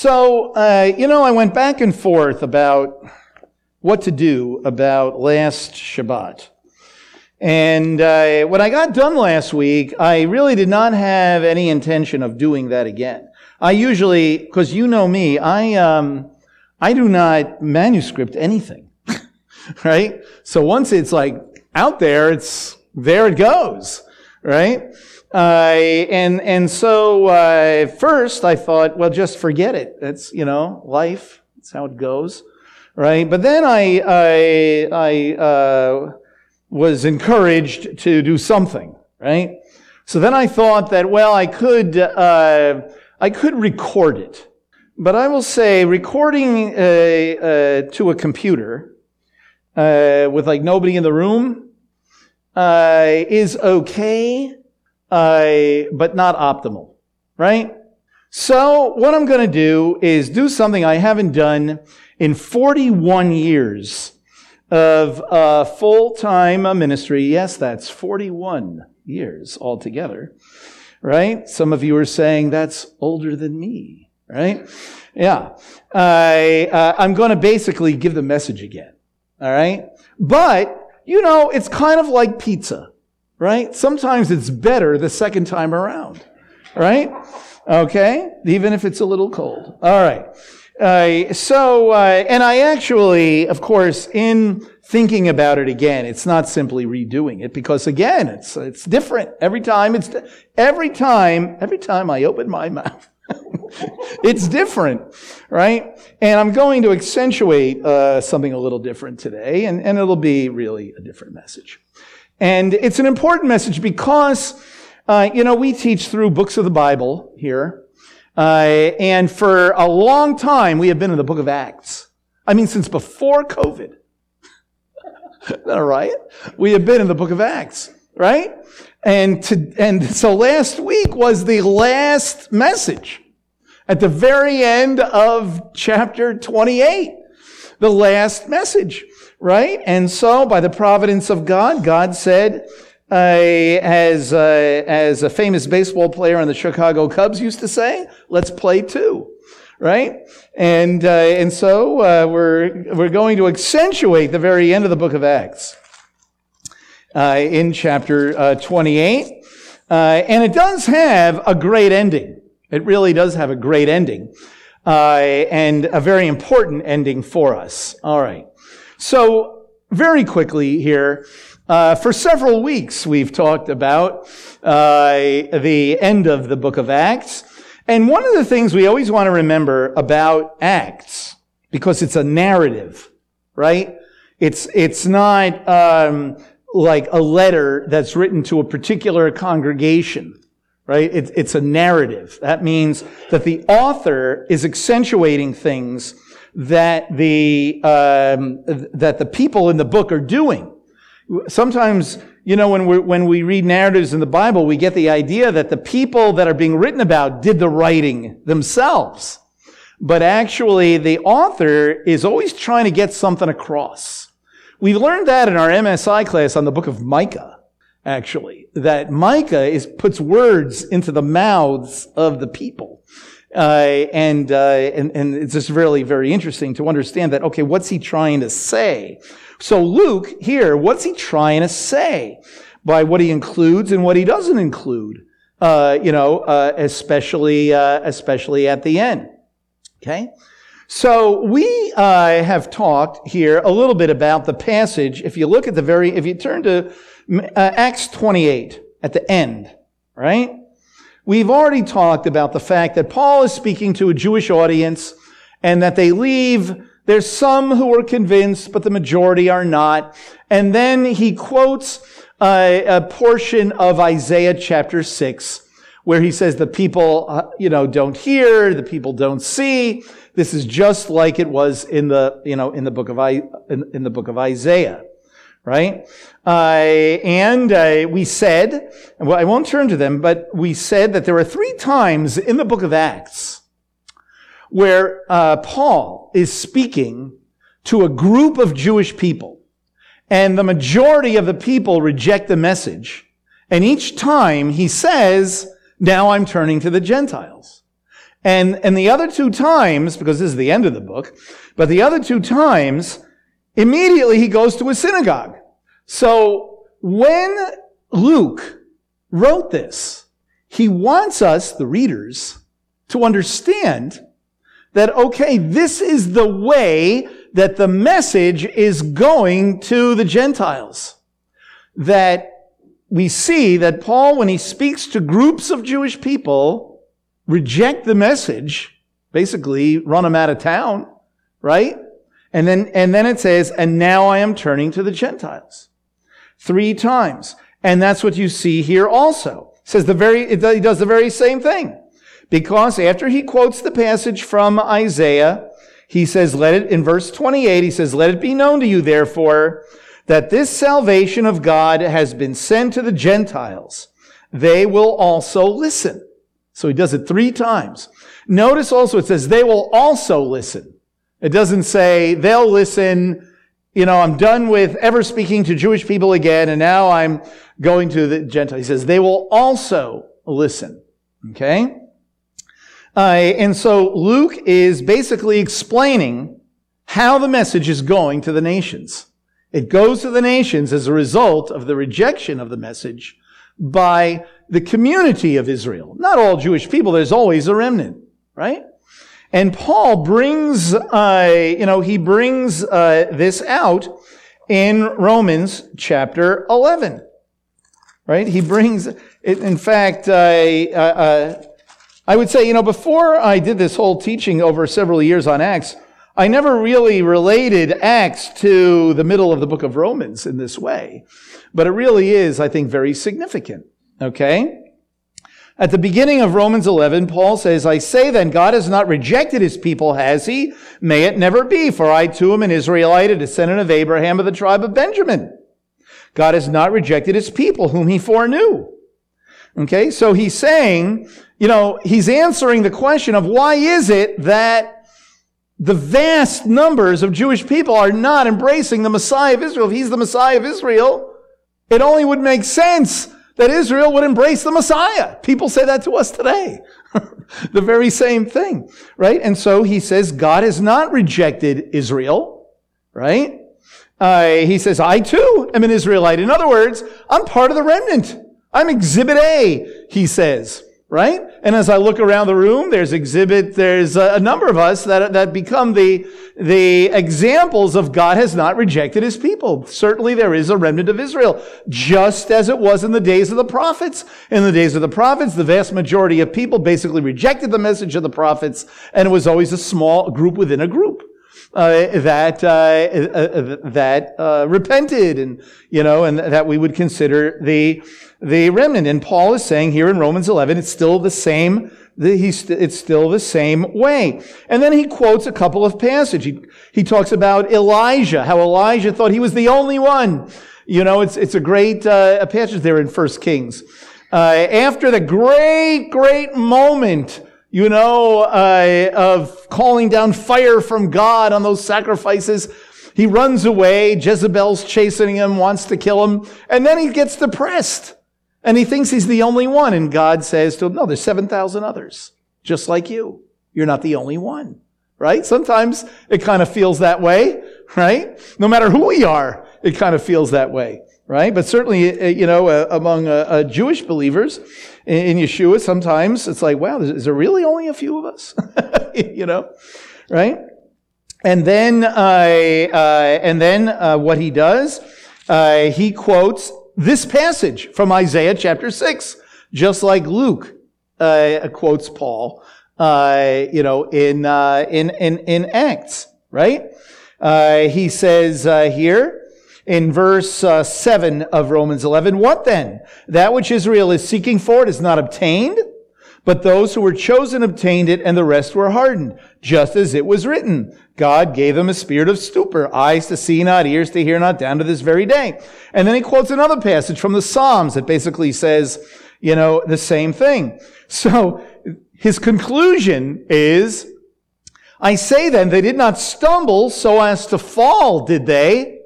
So, uh, you know, I went back and forth about what to do about last Shabbat. And uh, when I got done last week, I really did not have any intention of doing that again. I usually, because you know me, I um, I do not manuscript anything, right? So once it's like out there, it's there it goes, right? Uh, and and so uh, first I thought, well, just forget it. That's you know life. That's how it goes, right? But then I I, I uh, was encouraged to do something, right? So then I thought that well, I could uh, I could record it, but I will say recording uh, uh, to a computer with like nobody in the room is okay uh, but not optimal, right? So what I'm going to do is do something I haven't done in 41 years of uh, full-time ministry. Yes, that's 41 years altogether, right? Some of you are saying that's older than me, right? Yeah. I, uh, I'm going to basically give the message again, all right? But, you know, it's kind of like pizza right? Sometimes it's better the second time around, right? Okay, even if it's a little cold. All right. Uh, so, uh, and I actually, of course, in thinking about it again, it's not simply redoing it because again, it's it's different every time. It's every time, every time I open my mouth. it's different, right? And I'm going to accentuate uh, something a little different today, and, and it'll be really a different message. And it's an important message because, uh, you know, we teach through books of the Bible here. Uh, and for a long time, we have been in the book of Acts. I mean, since before COVID. All right? We have been in the book of Acts, right? And to, and so last week was the last message at the very end of chapter 28. The last message right? And so, by the providence of God, God said, uh, as, uh, as a famous baseball player on the Chicago Cubs used to say, let's play two, right? And, uh, and so uh, we're, we're going to accentuate the very end of the book of Acts uh, in chapter uh, 28. and it does have a great ending. It really does have a great ending. and a very important ending for us. All right. So, very quickly here, uh, for several weeks we've talked about uh, the end of the book of Acts. And one of the things we always want to remember about Acts, because it's a narrative, right? It's, it's not um, like a letter that's written to a particular congregation right? It, it's a narrative. That means that the author is accentuating things that the, um, that the people in the book are doing. Sometimes, you know, when we when we read narratives in the Bible, we get the idea that the people that are being written about did the writing themselves. But actually, the author is always trying to get something across. We learned that in our MSI class on the book of Micah, actually, that Micah is, puts words into the mouths of the people. Uh, and, uh, and, and it's just really very interesting to understand that, okay, what's he trying to say? So Luke here, what's he trying to say by what he includes and what he doesn't include? Uh, you know, uh, especially, uh, especially at the end. Okay? So we uh, have talked here a little bit about the passage. If you look at the very, if you turn to Acts 28 at the end, right? We've already talked about the fact that Paul is speaking to a Jewish audience and that they leave. There's some who are convinced, but the majority are not. And then he quotes a, a portion of Isaiah chapter 6 where he says the people, uh, you know, don't hear, the people don't see. This is just like it was in the, you know, in the book of, I, in, in the book of Isaiah right? Uh, and uh, we said, well, I won't turn to them, but we said that there are three times in the book of Acts where uh, Paul is speaking to a group of Jewish people, and the majority of the people reject the message. And each time he says, now I'm turning to the Gentiles. And, and the other two times, because this is the end of the book, but the other two times, immediately he goes to a synagogue. So when Luke wrote this, he wants us, the readers, to understand that, okay, this is the way that the message is going to the Gentiles. That we see that Paul, when he speaks to groups of Jewish people, reject the message, basically run them out of town, right? And then, and then it says, and now I am turning to the Gentiles. Three times. And that's what you see here also. It says the very, he does the very same thing. Because after he quotes the passage from Isaiah, he says, let it, in verse 28, he says, let it be known to you, therefore, that this salvation of God has been sent to the Gentiles. They will also listen. So he does it three times. Notice also it says they will also listen. It doesn't say they'll listen, you know, I'm done with ever speaking to Jewish people again and now I'm going to the Gentiles. He says they will also listen. Okay? Uh, and so Luke is basically explaining how the message is going to the nations. It goes to the nations as a result of the rejection of the message by the community of Israel. Not all Jewish people, there's always a remnant, right? And Paul brings, uh, you know, he brings uh, this out in Romans chapter 11, right? He brings in fact, uh, uh I would say, you know, before I did this whole teaching over several years on Acts, I never really related Acts to the middle of the book of Romans in this way. But it really is, I think, very significant. Okay? At the beginning of Romans 11, Paul says, I say then, God has not rejected his people, has he? May it never be, for I too am an Israelite, a descendant of Abraham of the tribe of Benjamin. God has not rejected his people, whom he foreknew. Okay, so he's saying, you know, he's answering the question of why is it that the vast numbers of Jewish people are not embracing the Messiah of Israel. If he's the Messiah of Israel, it only would make sense that Israel would embrace the Messiah. People say that to us today. the very same thing, right? And so he says God has not rejected Israel, right? Uh, he says, I too am an Israelite. In other words, I'm part of the remnant. I'm exhibit A, he says, right? And as I look around the room, there's exhibit, there's a, number of us that, that become the, the examples of God has not rejected his people. Certainly there is a remnant of Israel, just as it was in the days of the prophets. In the days of the prophets, the vast majority of people basically rejected the message of the prophets, and it was always a small group within a group. Uh, that uh, uh, that repented, and you know, and that we would consider the the remnant. And Paul is saying here in Romans 11, it's still the same, it's still the same way. And then he quotes a couple of passages. He, he talks about Elijah, how Elijah thought he was the only one. You know, it's, it's a great uh, passage there in First Kings. Uh, after the great, great moment, you know, uh, of calling down fire from God on those sacrifices, he runs away. Jezebel's chasing him, wants to kill him, and then he gets depressed. And he thinks he's the only one. And God says to him, no, there's 7,000 others, just like you. You're not the only one, right? Sometimes it kind of feels that way, right? No matter who we are, it kind of feels that way, right? But certainly, uh, you know, uh, among uh, Jewish believers in, in, Yeshua, sometimes it's like, wow, is there really only a few of us? you know, right? And then, uh, uh, and then what he does, he quotes this passage from Isaiah chapter 6, just like Luke uh, quotes Paul, uh, you know, in, uh, in, in, in Acts, right? Uh, he says uh, here in verse uh, 7 of Romans 11, What then? That which Israel is seeking for it is not obtained, but those who were chosen obtained it, and the rest were hardened, just as it was written. God gave them a spirit of stupor, eyes to see not, ears to hear not, down to this very day. And then he quotes another passage from the Psalms that basically says, you know, the same thing. So his conclusion is, I say then, they did not stumble so as to fall, did they?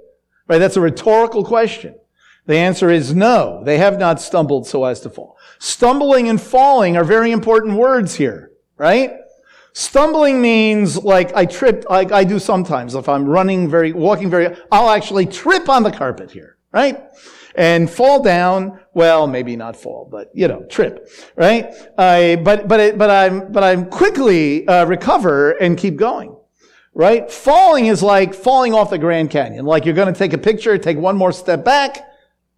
Right? That's a rhetorical question. The answer is no. They have not stumbled so as to fall. Stumbling and falling are very important words here, right? Stumbling means like I trip, like I do sometimes. If I'm running very, walking very, I'll actually trip on the carpet here, right? And fall down. Well, maybe not fall, but you know, trip, right? I, but but it, but I'm but I'm quickly uh, recover and keep going, right? Falling is like falling off the Grand Canyon. Like you're going to take a picture, take one more step back.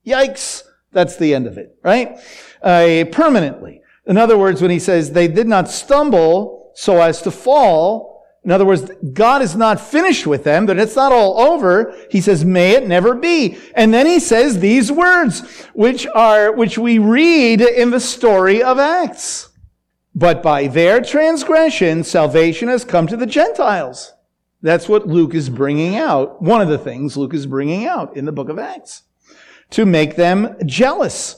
Yikes! That's the end of it, right? Uh, permanently. In other words, when he says they did not stumble so as to fall. In other words, God is not finished with them, that it's not all over. He says, may it never be. And then he says these words, which are, which we read in the story of Acts. But by their transgression, salvation has come to the Gentiles. That's what Luke is bringing out. One of the things Luke is bringing out in the book of Acts. To make them jealous.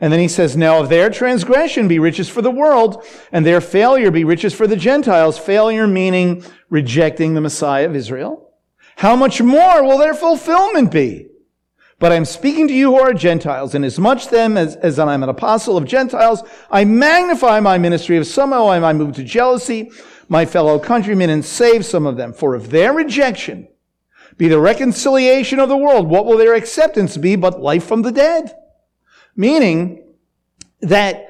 And then he says, Now if their transgression be riches for the world, and their failure be riches for the Gentiles, failure meaning rejecting the Messiah of Israel, how much more will their fulfillment be? But I'm speaking to you who are Gentiles, and as much them as, as I'm an apostle of Gentiles, I magnify my ministry. If somehow I might move to jealousy, my fellow countrymen, and save some of them. For if their rejection be the reconciliation of the world, what will their acceptance be but life from the dead? Meaning that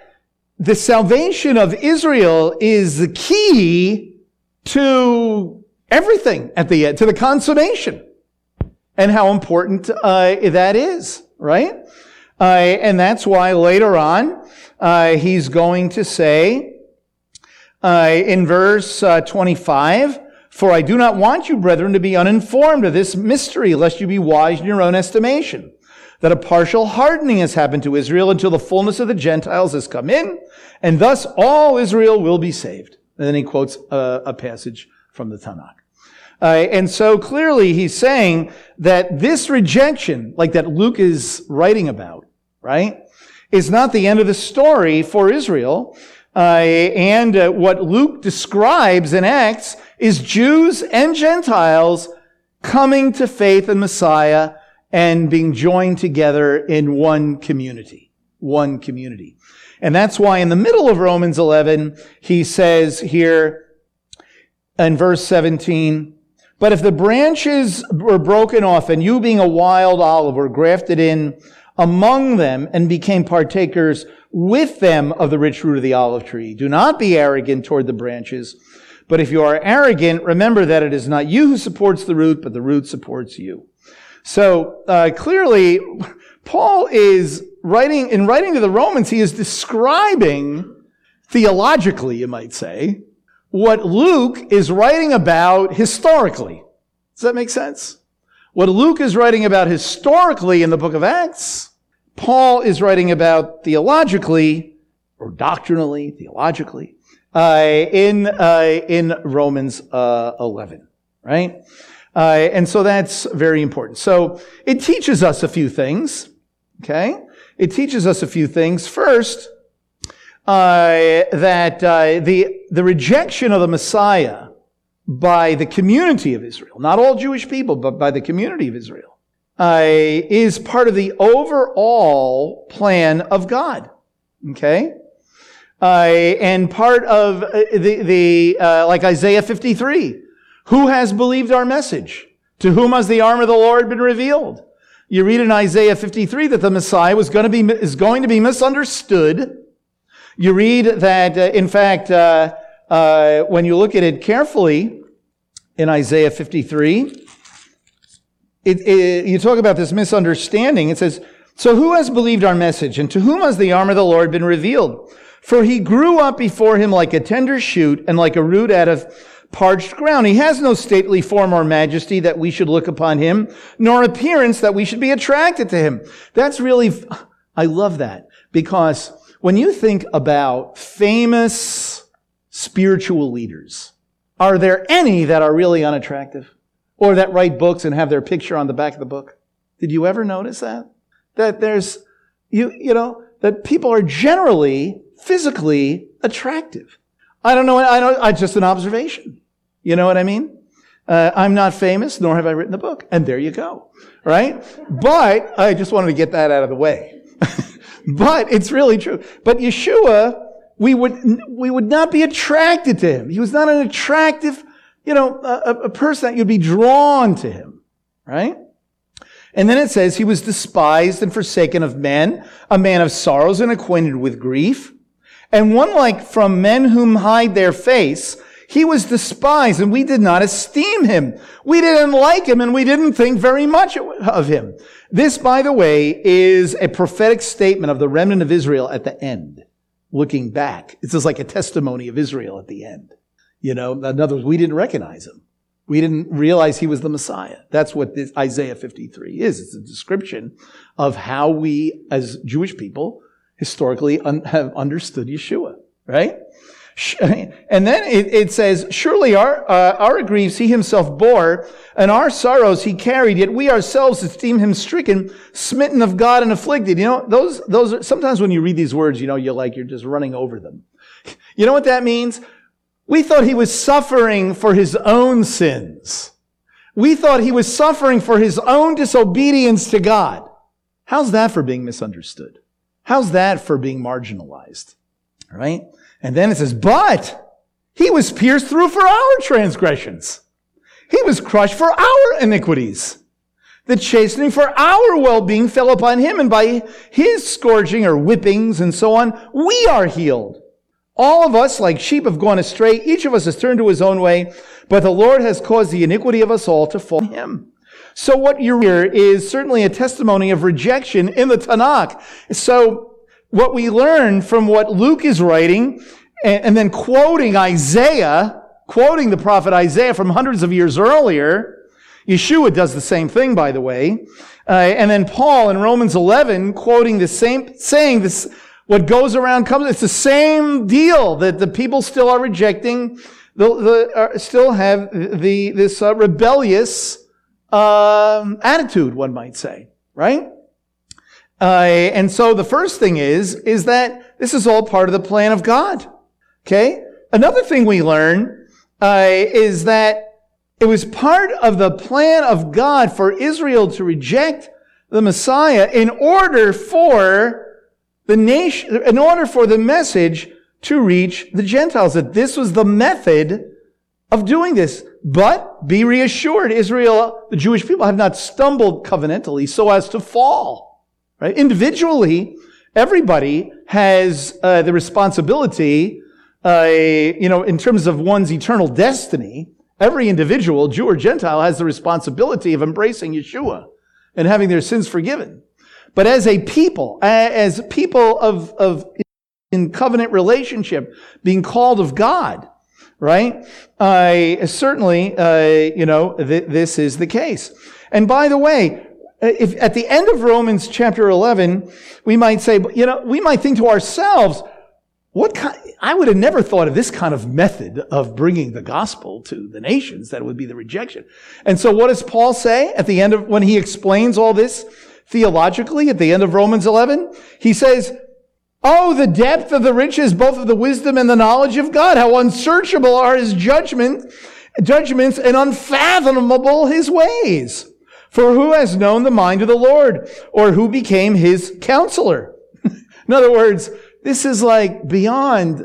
the salvation of Israel is the key to everything at the end, to the consummation. And how important uh, that is, right? Uh, and that's why later on, uh, he's going to say uh, in verse uh, 25, For I do not want you, brethren, to be uninformed of this mystery, lest you be wise in your own estimation that a partial hardening has happened to Israel until the fullness of the Gentiles has come in, and thus all Israel will be saved. And then he quotes a, a passage from the Tanakh. Uh, and so clearly he's saying that this rejection, like that Luke is writing about, right, is not the end of the story for Israel. Uh, and uh, what Luke describes in Acts is Jews and Gentiles coming to faith in Messiah and being joined together in one community. One community. And that's why in the middle of Romans 11, he says here in verse 17, but if the branches were broken off and you being a wild olive were grafted in among them and became partakers with them of the rich root of the olive tree, do not be arrogant toward the branches. But if you are arrogant, remember that it is not you who supports the root, but the root supports you. So uh, clearly, Paul is writing, in writing to the Romans, he is describing, theologically, you might say, what Luke is writing about historically. Does that make sense? What Luke is writing about historically in the book of Acts, Paul is writing about theologically, or doctrinally, theologically, uh, in, uh, in Romans uh, 11, right? Uh, and so that's very important. So it teaches us a few things. Okay. It teaches us a few things. First, uh, that uh, the, the rejection of the Messiah by the community of Israel, not all Jewish people, but by the community of Israel, uh, is part of the overall plan of God. Okay? Uh, and part of uh, the, the like Isaiah 53, who has believed our message? To whom has the arm of the Lord been revealed? You read in Isaiah 53 that the Messiah was going to be, is going to be misunderstood. You read that, uh, in fact, uh, uh, when you look at it carefully in Isaiah 53, it, it, you talk about this misunderstanding. It says, So who has believed our message, and to whom has the arm of the Lord been revealed? For he grew up before him like a tender shoot and like a root out of parched ground. He has no stately form or majesty that we should look upon him, nor appearance that we should be attracted to him. That's really, I love that because when you think about famous spiritual leaders, are there any that are really unattractive or that write books and have their picture on the back of the book? Did you ever notice that? That there's, you, you know, that people are generally physically attractive. I don't know. I don't, I just an observation. You know what I mean? Uh, I'm not famous, nor have I written the book. And there you go. Right? But I just wanted to get that out of the way. but it's really true. But Yeshua we would, we would not be attracted to him. He was not an attractive, you know, a, a person that you'd be drawn to him, right? And then it says he was despised and forsaken of men, a man of sorrows and acquainted with grief. And one like from men whom hide their face, he was despised and we did not esteem him. We didn't like him and we didn't think very much of him. This, by the way, is a prophetic statement of the remnant of Israel at the end looking back. It's just like a testimony of Israel at the end. You know, in other words, we didn't recognize him. We didn't realize he was the Messiah. That's what this Isaiah 53 is. It's a description of how we, as Jewish people, historically un- have understood Yeshua, right? And then it, it says, Surely our, uh, our griefs he himself bore, and our sorrows he carried, yet we ourselves esteem him stricken, smitten of God, and afflicted. You know, those, those are, sometimes when you read these words, you know, you're like, you're just running over them. You know what that means? We thought he was suffering for his own sins. We thought he was suffering for his own disobedience to God. How's that for being misunderstood? How's that for being marginalized? All right? And then it says, but he was pierced through for our transgressions. He was crushed for our iniquities. The chastening for our well-being fell upon him, and by his scourging or whippings and so on, we are healed. All of us, like sheep, have gone astray. Each of us has turned to his own way, but the Lord has caused the iniquity of us all to fall on him. So what you hear is certainly a testimony of rejection in the Tanakh. So what we learn from what Luke is writing and, then quoting Isaiah, quoting the prophet Isaiah from hundreds of years earlier, Yeshua does the same thing, by the way. Uh, and then Paul in Romans 11 quoting the same, saying this, what goes around comes, it's the same deal that the people still are rejecting, the, the uh, still have the, this uh, rebellious um, attitude, one might say, right? Uh, and so the first thing is, is that this is all part of the plan of God. Okay? Another thing we learn uh, is that it was part of the plan of God for Israel to reject the Messiah in order for the nation, in order for the message to reach the Gentiles. That this was the method of doing this. But be reassured, Israel, the Jewish people have not stumbled covenantally so as to fall. Right? Individually, everybody has uh, the responsibility, uh, you know, in terms of one's eternal destiny. Every individual, Jew or Gentile, has the responsibility of embracing Yeshua and having their sins forgiven. But as a people, as people of, of in covenant relationship, being called of God, right? Uh, certainly, uh, you know, th- this is the case. And by the way, if at the end of Romans chapter 11, we might say, you know, we might think to ourselves, what kind, I would have never thought of this kind of method of bringing the gospel to the nations. That would be the rejection. And so what does Paul say at the end of, when he explains all this theologically at the end of Romans 11? He says, Oh, the depth of the riches, both of the wisdom and the knowledge of God. How unsearchable are his judgment, judgments and unfathomable his ways. For who has known the mind of the Lord or who became his counselor? In other words, this is like beyond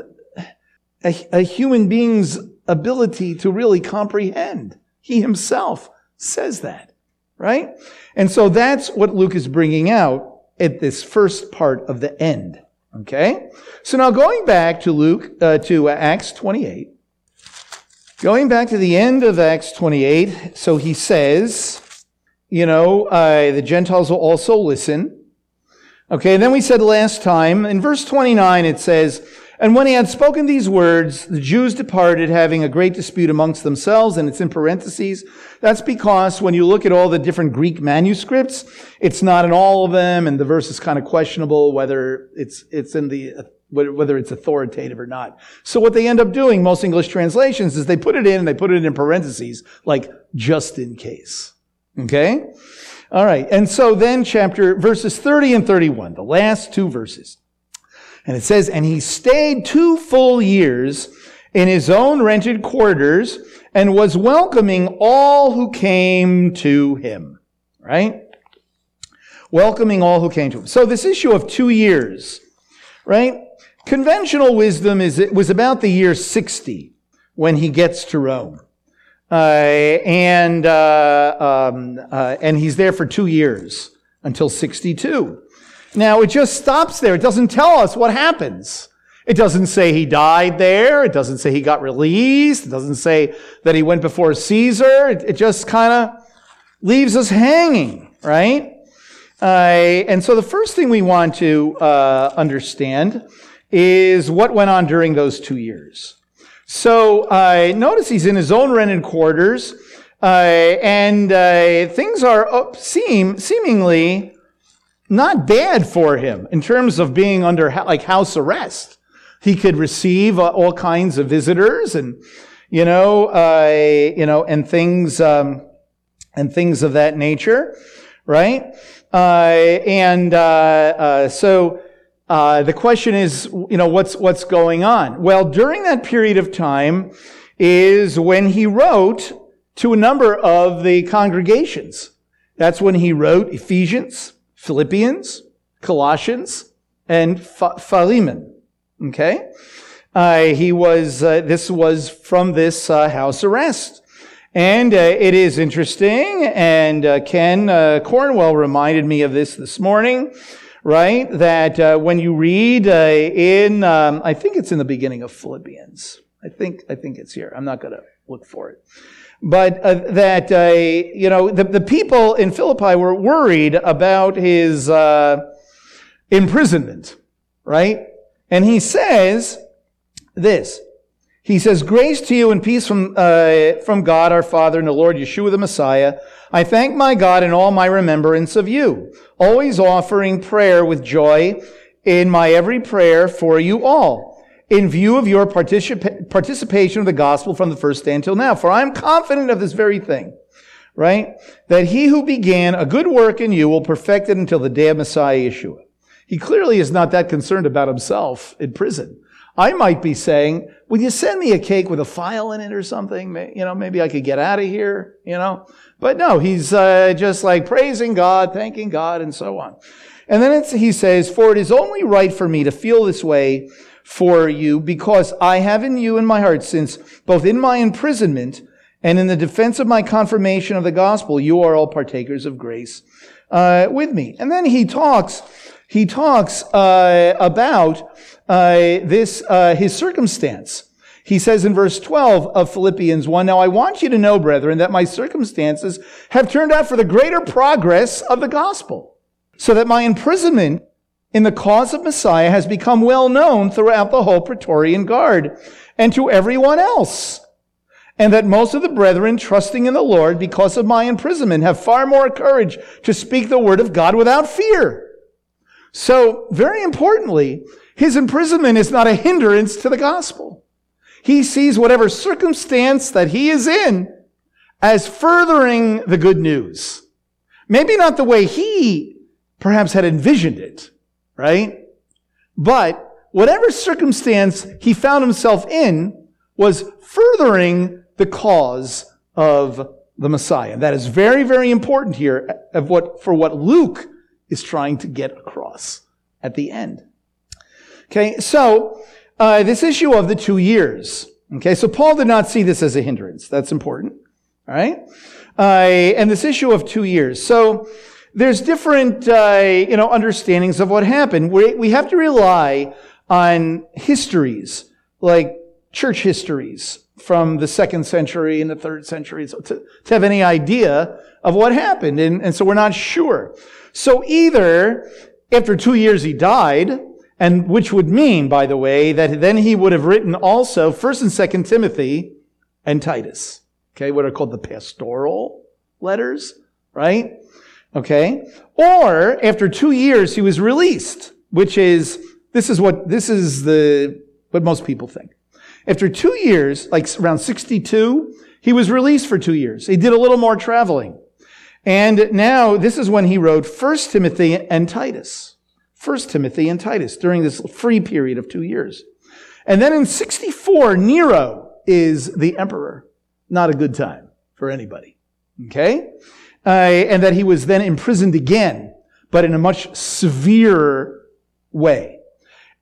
a, a, human being's ability to really comprehend. He himself says that, right? And so that's what Luke is bringing out at this first part of the end. Okay? So now going back to Luke, uh, to Acts 28, going back to the end of Acts 28, so he says, you know, uh, the Gentiles will also listen. Okay, and then we said last time, in verse 29, it says, And when he had spoken these words, the Jews departed, having a great dispute amongst themselves, and it's in parentheses. That's because when you look at all the different Greek manuscripts, it's not in all of them, and the verse is kind of questionable whether it's, it's in the, whether it's authoritative or not. So what they end up doing, most English translations, is they put it in and they put it in parentheses, like just in case. Okay? All right. And so then chapter verses 30 and 31, the last two verses. And it says, and he stayed two full years in his own rented quarters and was welcoming all who came to him. Right? Welcoming all who came to him. So this issue of two years, right? Conventional wisdom is it was about the year 60 when he gets to Rome. Uh, and, uh, um, uh, and he's there for two years until 62. Now, it just stops there. It doesn't tell us what happens. It doesn't say he died there. It doesn't say he got released. It doesn't say that he went before Caesar. It, it just kind of leaves us hanging, right? Uh, and so the first thing we want to uh, understand is what went on during those two years. So uh, notice he's in his own rented quarters, uh, and uh, things are seem seemingly not bad for him in terms of being under like house arrest. He could receive uh, all kinds of visitors, and you know, uh, you know, and things um, and things of that nature, right? Uh, and so uh, the question is, you know, what's, what's going on? Well, during that period of time is when he wrote to a number of the congregations. That's when he wrote Ephesians, Philippians, Colossians, and Philemon. Okay? Uh, he was, uh, this was from this uh, house arrest. And uh, it is interesting, and uh, Ken Cornwell reminded me of this this morning right? That uh, when you read uh, in, um, I think it's in the beginning of Philippians. I think I think it's here. I'm not going to look for it, but uh, that uh, you know the, the people in Philippi were worried about his uh, imprisonment, right? And he says this. He says, Grace to you and peace from, uh, from God our Father and the Lord Yeshua the Messiah. I thank my God in all my remembrance of you, always offering prayer with joy in my every prayer for you all, in view of your particip- participation of the gospel from the first day until now. For I am confident of this very thing, right? That he who began a good work in you will perfect it until the day of Messiah Yeshua. He clearly is not that concerned about himself in prison. I might be saying, would you send me a cake with a file in it or something? You know, maybe I could get out of here, you know? But no, he's uh, just like praising God, thanking God, and so on. And then he says, For it is only right for me to feel this way for you because I have in you in my heart, since both in my imprisonment and in the defense of my confirmation of the gospel, you are all partakers of grace uh, with me. And then he talks, he talks uh, about uh, this uh, his circumstance. He says in verse 12 of Philippians 1, Now I want you to know, brethren, that my circumstances have turned out for the greater progress of the gospel, so that my imprisonment in the cause of Messiah has become well known throughout the whole Praetorian Guard and to everyone else. And that most of the brethren, trusting in the Lord because of my imprisonment, have far more courage to speak the word of God without fear. So, very importantly, his imprisonment is not a hindrance to the gospel. He sees whatever circumstance that he is in as furthering the good news. Maybe not the way he perhaps had envisioned it, right? But whatever circumstance he found himself in was furthering the cause of the Messiah. That is very, very important here of what, for what Luke is trying to get across at the end. Okay, so uh, this issue of the two years. Okay, so Paul did not see this as a hindrance. That's important. All right, uh, and this issue of two years. So there's different, uh, you know, understandings of what happened. We, we have to rely on histories, like church histories from the second century and the third century to, to have any idea of what happened. And, and so we're not sure. So either after two years he died, and which would mean, by the way, that then he would have written also 1st and 2nd Timothy and Titus. Okay, what are called the pastoral letters, right? Okay. Or after two years, he was released, which is, this is what, this is the, what most people think. After two years, like around 62, he was released for two years. He did a little more traveling. And now this is when he wrote 1 Timothy and Titus. 1 Timothy and Titus during this free period of two years. And then in 64, Nero is the emperor. Not a good time for anybody. Okay? Uh, and that he was then imprisoned again, but in a much severer way.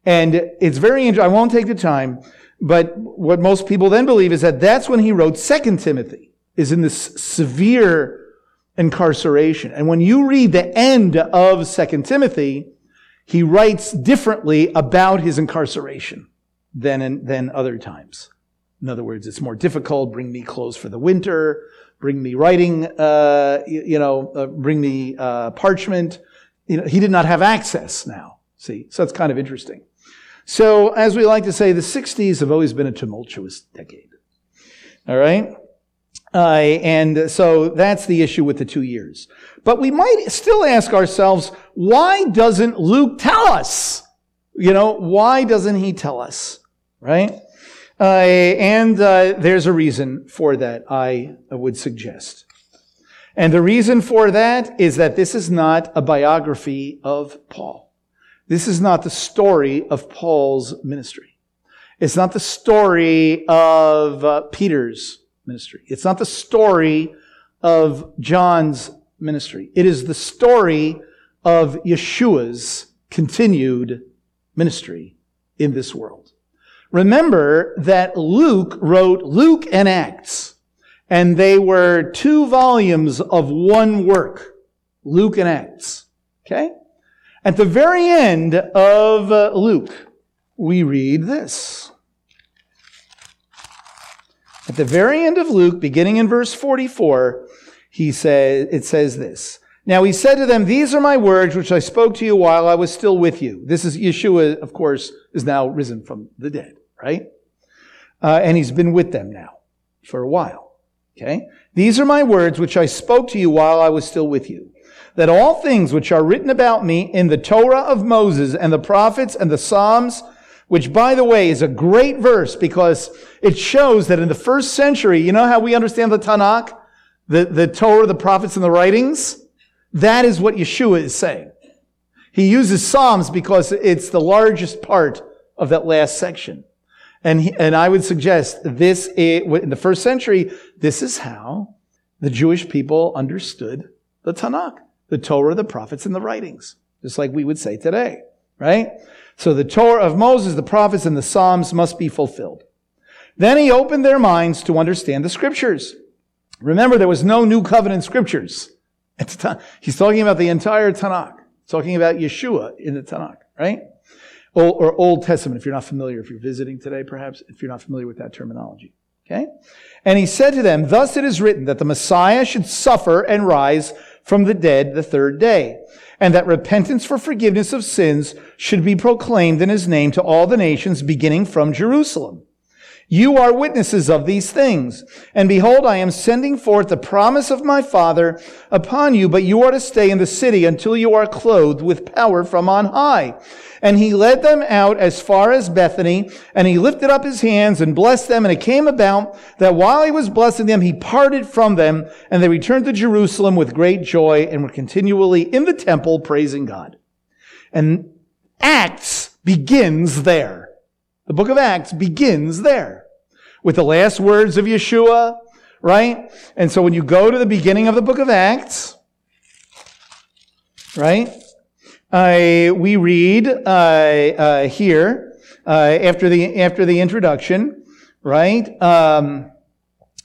And it's very interesting. I won't take the time, but what most people then believe is that that's when he wrote Second Timothy, is in this severe incarceration. And when you read the end of Second Timothy, he writes differently about his incarceration than in, than other times. In other words, it's more difficult. Bring me clothes for the winter. Bring me writing. Uh, you, know, uh, bring me uh, parchment. You know, he did not have access now. See, so it's kind of interesting. So, as we like to say, the '60s have always been a tumultuous decade. All right. Uh, and so that's the issue with the two years. But we might still ask ourselves, why doesn't Luke tell us? You know, why doesn't he tell us? Right? Uh, and uh, there's a reason for that, I would suggest. And the reason for that is that this is not a biography of Paul. This is not the story of Paul's ministry. It's not the story of uh, Peter's ministry. It's not the story of John's ministry. It is the story of Yeshua's continued ministry in this world. Remember that Luke wrote Luke and Acts, and they were two volumes of one work, Luke and Acts. Okay? At the very end of uh, Luke, we read this. At the very end of Luke, beginning in verse 44, he says, it says this. Now he said to them, These are my words which I spoke to you while I was still with you. This is Yeshua, of course, is now risen from the dead, right? Uh, and he's been with them now for a while. Okay? These are my words which I spoke to you while I was still with you. That all things which are written about me in the Torah of Moses and the prophets and the Psalms which by the way is a great verse because it shows that in the first century, you know how we understand the Tanakh? The, the Torah, the prophets, and the writings? That is what Yeshua is saying. He uses Psalms because it's the largest part of that last section. And, he, and I would suggest this, in the first century, this is how the Jewish people understood the Tanakh, the Torah, the prophets, and the writings. Just like we would say today, right? So the Torah of Moses, the prophets, and the Psalms must be fulfilled. Then he opened their minds to understand the scriptures. Remember, there was no new covenant scriptures. He's talking about the entire Tanakh. Talking about Yeshua in the Tanakh, right? Old, or Old Testament, if you're not familiar, if you're visiting today, perhaps, if you're not familiar with that terminology. Okay? And he said to them, Thus it is written that the Messiah should suffer and rise from the dead the third day and that repentance for forgiveness of sins should be proclaimed in his name to all the nations beginning from Jerusalem. You are witnesses of these things. And behold, I am sending forth the promise of my Father upon you, but you are to stay in the city until you are clothed with power from on high. And he led them out as far as Bethany, and he lifted up his hands and blessed them. And it came about that while he was blessing them, he parted from them, and they returned to Jerusalem with great joy and were continually in the temple praising God. And Acts begins there. The book of Acts begins there with the last words of Yeshua, right? And so when you go to the beginning of the book of Acts, right? Uh, we read uh, uh, here uh, after the after the introduction, right? Um,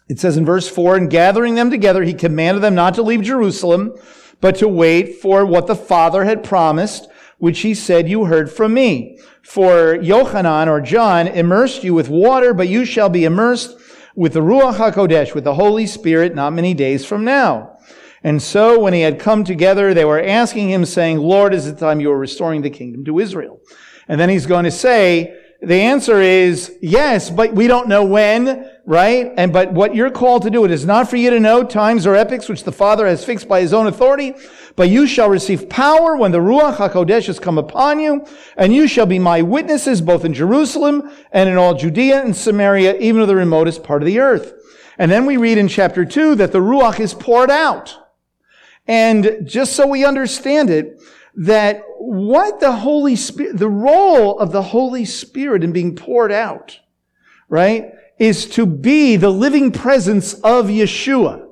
it says in verse four, and gathering them together, he commanded them not to leave Jerusalem, but to wait for what the Father had promised, which he said, "You heard from me." For Yochanan or John immersed you with water, but you shall be immersed with the Ruach HaKodesh, with the Holy Spirit, not many days from now. And so when he had come together, they were asking him, saying, Lord, is it time you are restoring the kingdom to Israel? And then he's going to say, the answer is yes, but we don't know when, right? And, but what you're called to do, it is not for you to know times or epochs which the Father has fixed by his own authority, but you shall receive power when the Ruach HaKodesh has come upon you, and you shall be my witnesses both in Jerusalem and in all Judea and Samaria, even to the remotest part of the earth. And then we read in chapter two that the Ruach is poured out. And just so we understand it, that what the Holy Spirit, the role of the Holy Spirit in being poured out, right, is to be the living presence of Yeshua.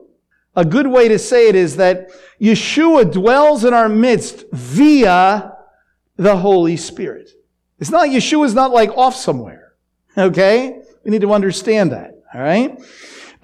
A good way to say it is that Yeshua dwells in our midst via the Holy Spirit. It's not, Yeshua's not like off somewhere. Okay? We need to understand that. All right?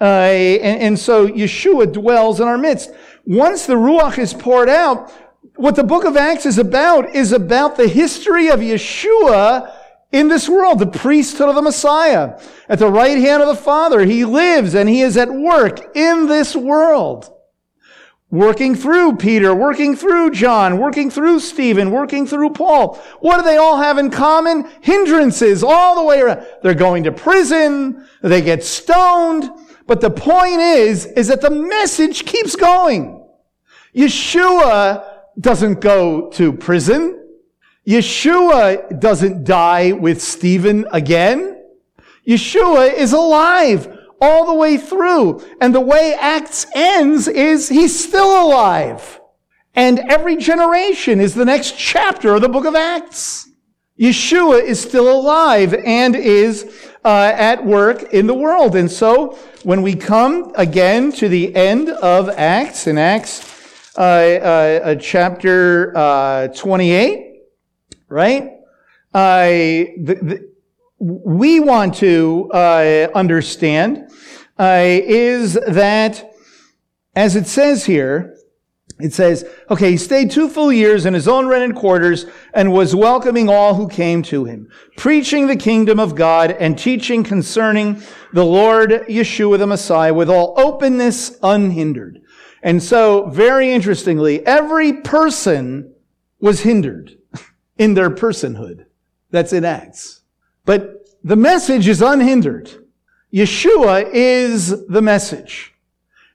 Uh, and, and so Yeshua dwells in our midst. Once the Ruach is poured out, what the book of Acts is about is about the history of Yeshua in this world, the priesthood of the Messiah. At the right hand of the Father, he lives and he is at work in this world. Working through Peter, working through John, working through Stephen, working through Paul. What do they all have in common? Hindrances all the way around. They're going to prison, they get stoned, but the point is, is that the message keeps going. Yeshua doesn't go to prison. Yeshua doesn't die with Stephen again. Yeshua is alive all the way through. And the way Acts ends is he's still alive. And every generation is the next chapter of the book of Acts. Yeshua is still alive and is uh, at work in the world. And so when we come again to the end of Acts, in Acts uh, uh, chapter uh, 28, right? the, the, we want to uh, understand uh, is that, as it says here, it says, okay, he stayed two full years in his own rented quarters and was welcoming all who came to him, preaching the kingdom of God and teaching concerning the Lord Yeshua the Messiah with all openness unhindered. And so, very interestingly, every person was hindered in their personhood. That's in Acts. But the message is unhindered. Yeshua is the message.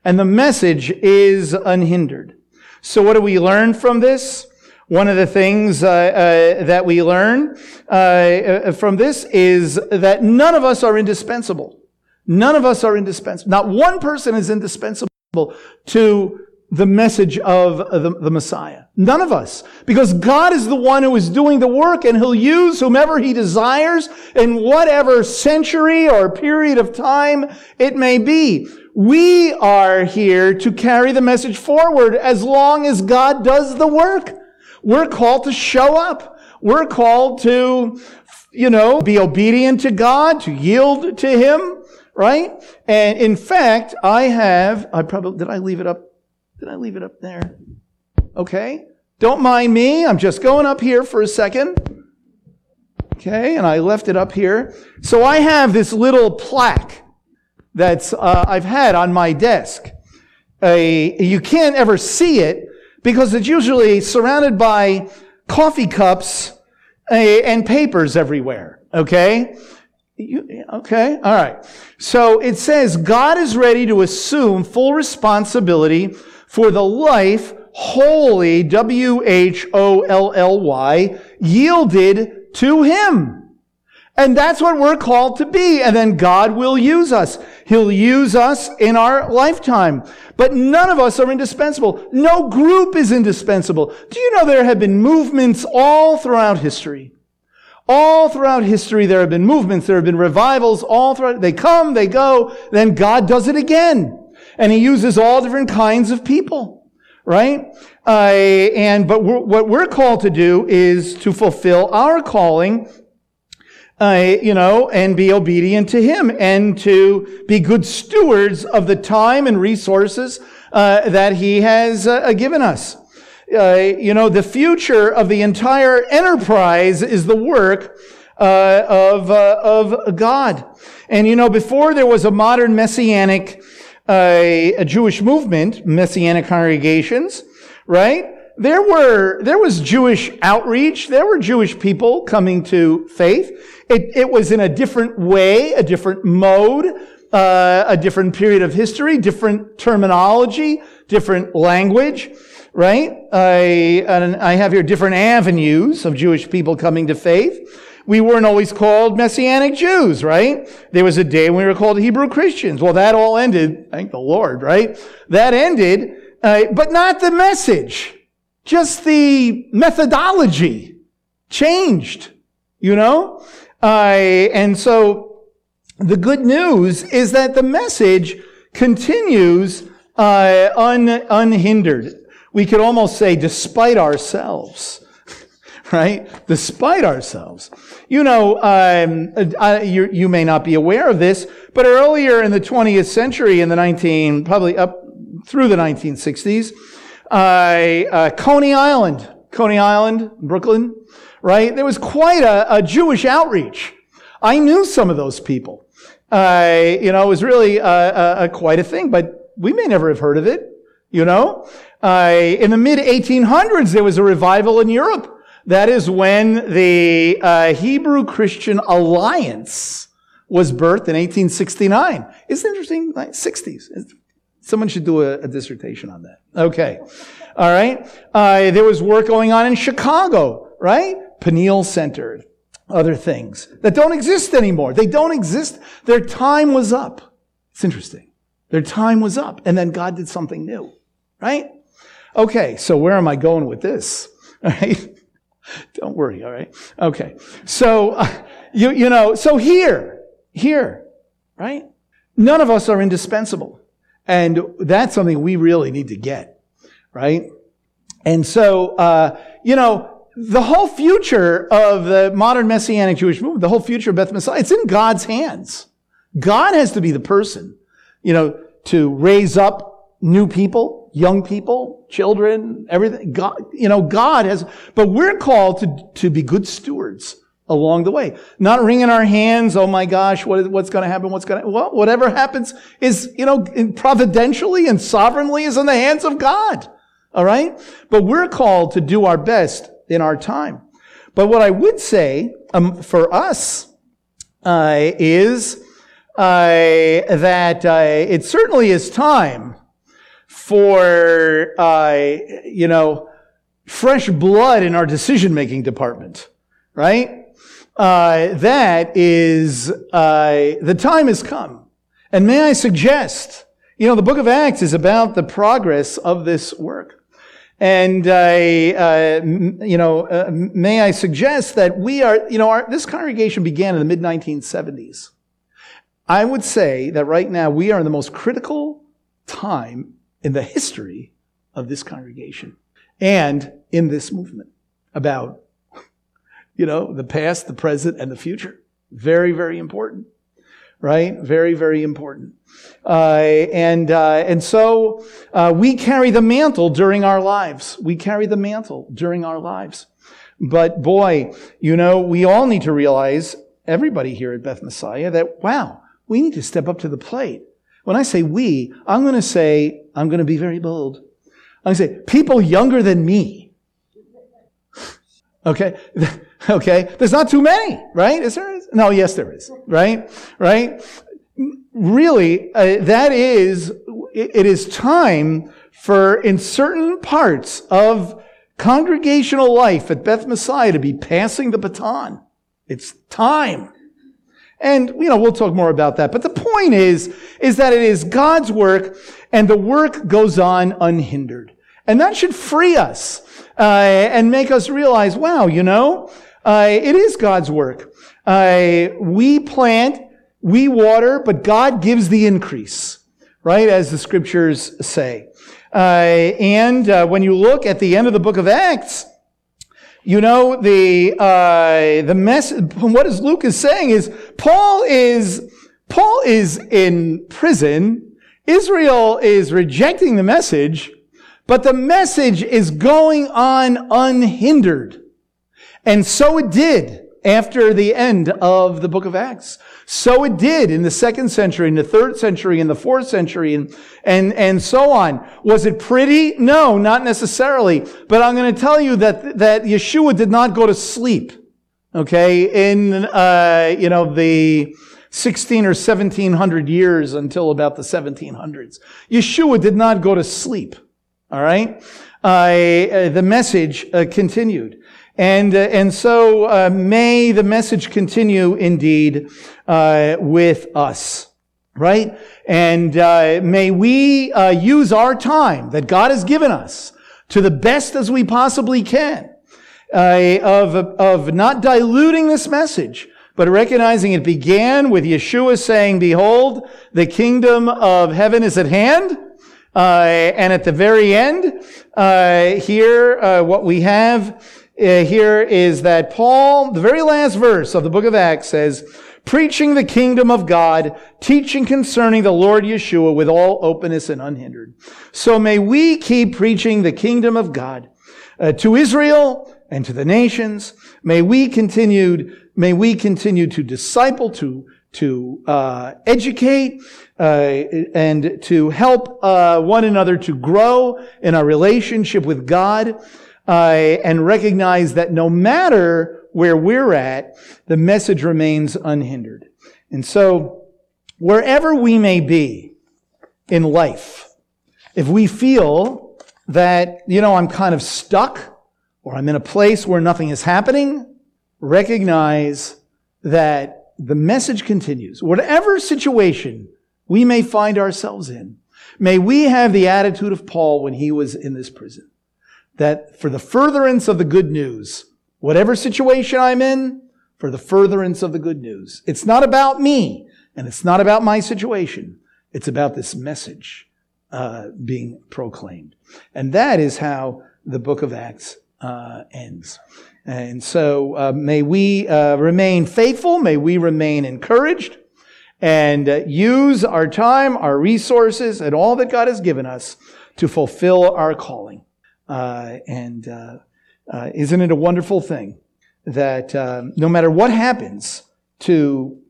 And the message is unhindered. So what do we learn from this? One of the things uh, uh, that we learn uh, uh, from this is that none of us are indispensable. None of us are indispensable. Not one person is indispensable to the message of the, the, Messiah. None of us. Because God is the one who is doing the work and he'll use whomever he desires in whatever century or period of time it may be. We are here to carry the message forward as long as God does the work. We're called to show up. We're called to, you know, be obedient to God, to yield to him, right? And in fact, I have, I probably, did I leave it up did I leave it up there? Okay. Don't mind me. I'm just going up here for a second. Okay. And I left it up here. So I have this little plaque that's, uh, I've had on my desk. A, you can't ever see it because it's usually surrounded by coffee cups uh, and papers everywhere. Okay. You, okay, all right. So it says God is ready to assume full responsibility for the life wholly, W-H-O-L-L-Y, yielded to Him. And that's what we're called to be. And then God will use us. He'll use us in our lifetime. But none of us are indispensable. No group is indispensable. Do you know there have been movements all throughout history? All throughout history, there have been movements, there have been revivals all throughout. They come, they go, then God does it again and he uses all different kinds of people, right? Uh, and but we're, what we're called to do is to fulfill our calling, uh, you know, and be obedient to him, and to be good stewards of the time and resources uh, that he has uh, given us. Uh, you know, the future of the entire enterprise is the work uh, of of God. And you know, before there was a modern messianic a, a Jewish movement, Messianic congregations, right? There were, there was Jewish outreach. There were Jewish people coming to faith. It, it was in a different way, a different mode, uh, a different period of history, different terminology, different language, right? I, I have here different avenues of Jewish people coming to faith we weren't always called Messianic Jews, right? There was a day when we were called Hebrew Christians. Well, that all ended, thank the Lord, right? That ended, uh, but not the message. Just the methodology changed, you know? Uh, and so the good news is that the message continues uh, un, unhindered. We could almost say despite ourselves right? Despite ourselves. You know, um, uh, you, you may not be aware of this, but earlier in the 20th century, in the 19, probably up through the 1960s, uh, uh, Coney Island, Coney Island, Brooklyn, right? There was quite a, a Jewish outreach. I knew some of those people. Uh, you know, it was really uh, quite a thing, but we may never have heard of it, you know? Uh, in the mid 1800s, there was a revival in Europe. That is when the uh, Hebrew Christian Alliance was birthed in 1869. Isn't interesting? Like 60s. Someone should do a, a dissertation on that. Okay. All right. Uh, there was work going on in Chicago, right? Peniel Center, other things that don't exist anymore. They don't exist. Their time was up. It's interesting. Their time was up. And then God did something new, right? Okay. So where am I going with this? All right. Don't worry. All right. Okay. So, uh, you, you know, so here, here, right? None of us are indispensable. And that's something we really need to get, right? And so, uh, you know, the whole future of the modern Messianic Jewish movement, the whole future of Beth Messiah, it's in God's hands. God has to be the person, you know, to raise up new people, young people, children, everything. God, you know, God has, but we're called to, to be good stewards along the way. Not wringing our hands, oh my gosh, what is, what's going to happen? What's going to, well, whatever happens is, you know, providentially and sovereignly is in the hands of God. All right? But we're called to do our best in our time. But what I would say um, for us uh, is uh, that uh, it certainly is time for, uh, you know, fresh blood in our decision making department, right? Uh, that is, uh, the time has come. And may I suggest, you know, the book of Acts is about the progress of this work. And I, uh, you know, uh, may I suggest that we are, you know, our, this congregation began in the mid 1970s. I would say that right now we are in the most critical time in the history of this congregation and in this movement about, you know, the past, the present, and the future. Very, very important right? Very, very important. Uh, and uh, and so uh, we carry the mantle during our lives. We carry the mantle during our lives. But boy, you know, we all need to realize, everybody here at Beth Messiah, that wow, we need to step up to the plate. When I say we, I'm going to say, I'm going to be very bold. I'm going to say, people younger than me. Okay? Okay? There's not too many, right? Is there? No, yes, there is, right? Right? Really, uh, that is, it is time for, in certain parts of congregational life at Beth Messiah to be passing the baton. It's time. And, you know, we'll talk more about that. But the point is, is that it is God's work and the work goes on unhindered. And that should free us, uh, and make us realize, wow, you know, uh, it is God's work. Uh, we plant, we water, but God gives the increase, right? As the scriptures say. Uh, and uh, when you look at the end of the book of Acts, you know the uh, the mess. What is Luke is saying is Paul is Paul is in prison. Israel is rejecting the message, but the message is going on unhindered. And so it did after the end of the book of Acts. So it did in the second century, in the third century, in the fourth century, and, and, and so on. Was it pretty? No, not necessarily. But I'm going to tell you that, that Yeshua did not go to sleep. Okay. In, uh, you know, the, 16 or 1700 years until about the 1700s. Yeshua did not go to sleep. All right. Uh, the message uh, continued. And, uh, and so uh, may the message continue indeed uh, with us, right? And uh, may we uh, use our time that God has given us to the best as we possibly can uh, of, of not diluting this message, but recognizing it began with Yeshua saying, Behold, the kingdom of heaven is at hand. and at the very end, here, what we have here is that Paul, the very last verse of the book of Acts says, preaching the kingdom of God, teaching concerning the Lord Yeshua with all openness and unhindered. So may we keep preaching the kingdom of God uh, to Israel and to the nations. May we continue, may we continue to disciple, to, to uh, educate, uh, and to help uh, one another to grow in our relationship with God, uh, and recognize that no matter where we're at, the message remains unhindered. And so, wherever we may be in life, if we feel that, you know, I'm kind of stuck or I'm in a place where nothing is happening, recognize that the message continues. Whatever situation we may find ourselves in, may we have the attitude of Paul when he was in this prison. That for the furtherance of the good news, whatever situation I'm in, for the furtherance of the good news. It's not about me, and it's not about my situation. It's about this message uh, being proclaimed. And that is how the book of Acts uh, ends. And so uh, may we uh, remain faithful, may we remain encouraged, and uh, use our time, our resources, and all that God has given us to fulfill our calling. Uh, and uh, isn't it a wonderful thing that um, no matter what happens to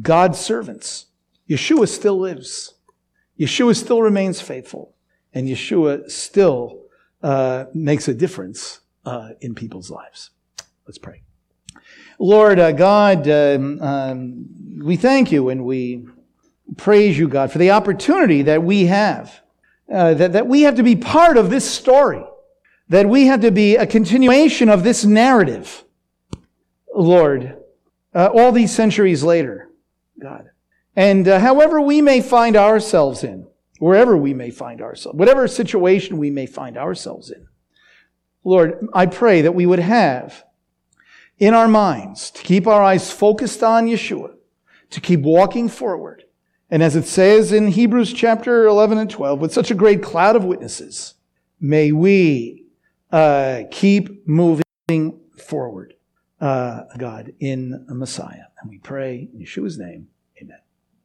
God's servants, Yeshua still lives. Yeshua still remains faithful. And Yeshua still uh, makes a difference uh, in people's lives. Let's pray. Lord uh, God, um, um, we thank you and we praise you, God, for the opportunity that we have, uh, that, that we have to be part of this story that we have to be a continuation of this narrative, Lord, uh, all these centuries later, God. And uh, however we may find ourselves in, wherever we may find ourselves, whatever situation we may find ourselves in, Lord, I pray that we would have in our minds to keep our eyes focused on Yeshua, to keep walking forward. And as it says in Hebrews chapter 11 and 12, with such a great cloud of witnesses, may we uh, keep moving forward, uh, God, in Messiah. And we pray in Yeshua's name.